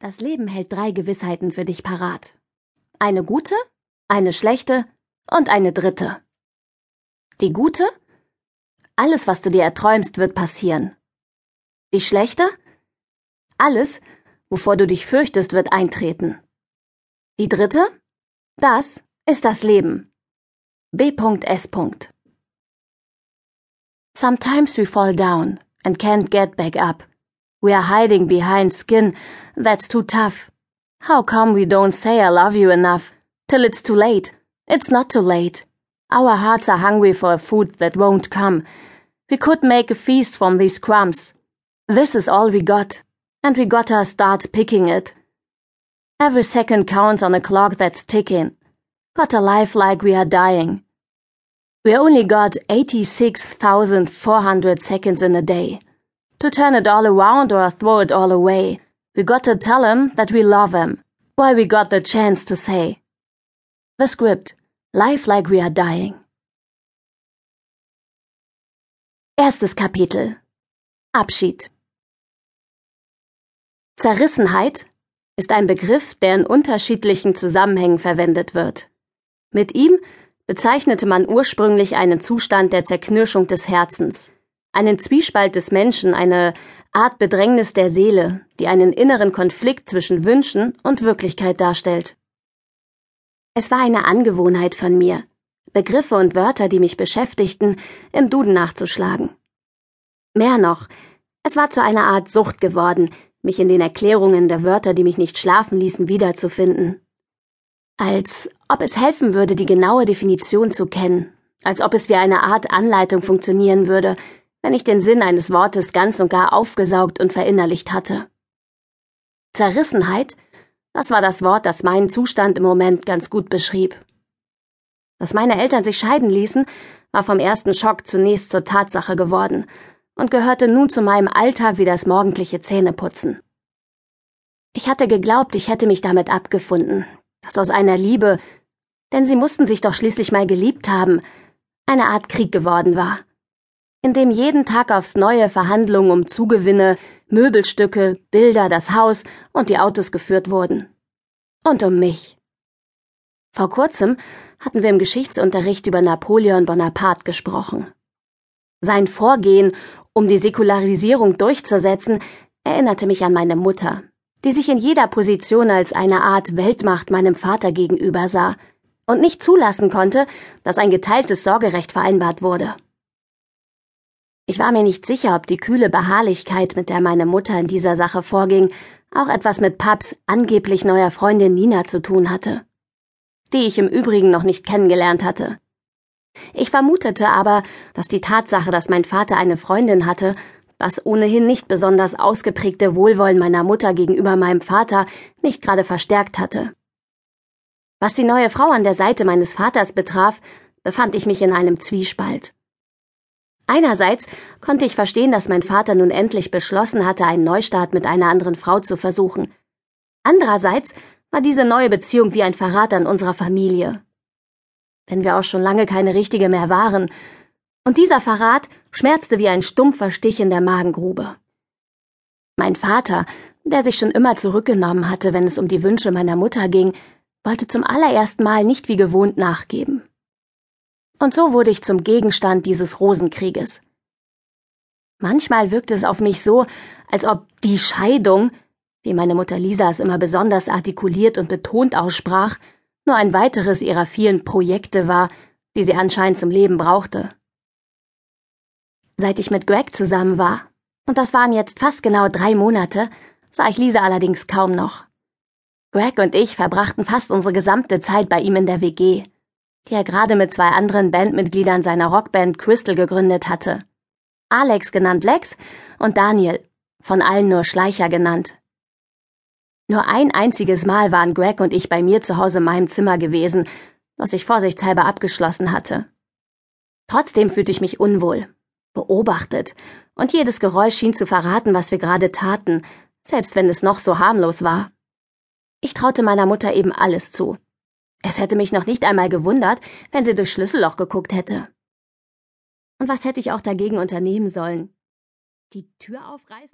Das Leben hält drei Gewissheiten für dich parat. Eine gute, eine schlechte und eine dritte. Die gute? Alles, was du dir erträumst, wird passieren. Die schlechte? Alles, wovor du dich fürchtest, wird eintreten. Die dritte? Das ist das Leben. B.S. Sometimes we fall down and can't get back up. We are hiding behind skin that's too tough. How come we don't say I love you enough till it's too late? It's not too late. Our hearts are hungry for a food that won't come. We could make a feast from these crumbs. This is all we got, and we gotta start picking it. Every second counts on a clock that's ticking. Got a life like we are dying. We only got 86,400 seconds in a day to turn it all around or throw it all away. We got to tell him that we love him, while we got the chance to say. The script, Life like we are dying. Erstes Kapitel. Abschied. Zerrissenheit ist ein Begriff, der in unterschiedlichen Zusammenhängen verwendet wird. Mit ihm bezeichnete man ursprünglich einen Zustand der Zerknirschung des Herzens, einen Zwiespalt des Menschen, eine Art Bedrängnis der Seele, die einen inneren Konflikt zwischen Wünschen und Wirklichkeit darstellt. Es war eine Angewohnheit von mir, Begriffe und Wörter, die mich beschäftigten, im Duden nachzuschlagen. Mehr noch, es war zu einer Art Sucht geworden, mich in den Erklärungen der Wörter, die mich nicht schlafen ließen, wiederzufinden. Als ob es helfen würde, die genaue Definition zu kennen, als ob es wie eine Art Anleitung funktionieren würde, wenn ich den Sinn eines Wortes ganz und gar aufgesaugt und verinnerlicht hatte. Zerrissenheit, das war das Wort, das meinen Zustand im Moment ganz gut beschrieb. Dass meine Eltern sich scheiden ließen, war vom ersten Schock zunächst zur Tatsache geworden und gehörte nun zu meinem Alltag wie das morgendliche Zähneputzen. Ich hatte geglaubt, ich hätte mich damit abgefunden, dass aus einer Liebe, denn sie mussten sich doch schließlich mal geliebt haben, eine Art Krieg geworden war in dem jeden Tag aufs neue Verhandlungen um Zugewinne, Möbelstücke, Bilder, das Haus und die Autos geführt wurden. Und um mich. Vor kurzem hatten wir im Geschichtsunterricht über Napoleon Bonaparte gesprochen. Sein Vorgehen, um die Säkularisierung durchzusetzen, erinnerte mich an meine Mutter, die sich in jeder Position als eine Art Weltmacht meinem Vater gegenüber sah und nicht zulassen konnte, dass ein geteiltes Sorgerecht vereinbart wurde. Ich war mir nicht sicher, ob die kühle Beharrlichkeit, mit der meine Mutter in dieser Sache vorging, auch etwas mit Paps angeblich neuer Freundin Nina zu tun hatte, die ich im Übrigen noch nicht kennengelernt hatte. Ich vermutete aber, dass die Tatsache, dass mein Vater eine Freundin hatte, das ohnehin nicht besonders ausgeprägte Wohlwollen meiner Mutter gegenüber meinem Vater nicht gerade verstärkt hatte. Was die neue Frau an der Seite meines Vaters betraf, befand ich mich in einem Zwiespalt. Einerseits konnte ich verstehen, dass mein Vater nun endlich beschlossen hatte, einen Neustart mit einer anderen Frau zu versuchen. Andererseits war diese neue Beziehung wie ein Verrat an unserer Familie. Wenn wir auch schon lange keine richtige mehr waren. Und dieser Verrat schmerzte wie ein stumpfer Stich in der Magengrube. Mein Vater, der sich schon immer zurückgenommen hatte, wenn es um die Wünsche meiner Mutter ging, wollte zum allerersten Mal nicht wie gewohnt nachgeben. Und so wurde ich zum Gegenstand dieses Rosenkrieges. Manchmal wirkte es auf mich so, als ob die Scheidung, wie meine Mutter Lisa es immer besonders artikuliert und betont aussprach, nur ein weiteres ihrer vielen Projekte war, die sie anscheinend zum Leben brauchte. Seit ich mit Greg zusammen war, und das waren jetzt fast genau drei Monate, sah ich Lisa allerdings kaum noch. Greg und ich verbrachten fast unsere gesamte Zeit bei ihm in der WG die er gerade mit zwei anderen Bandmitgliedern seiner Rockband Crystal gegründet hatte. Alex genannt Lex und Daniel, von allen nur Schleicher genannt. Nur ein einziges Mal waren Greg und ich bei mir zu Hause in meinem Zimmer gewesen, was ich vorsichtshalber abgeschlossen hatte. Trotzdem fühlte ich mich unwohl, beobachtet, und jedes Geräusch schien zu verraten, was wir gerade taten, selbst wenn es noch so harmlos war. Ich traute meiner Mutter eben alles zu, es hätte mich noch nicht einmal gewundert, wenn sie durchs Schlüsselloch geguckt hätte. Und was hätte ich auch dagegen unternehmen sollen? Die Tür aufreißen?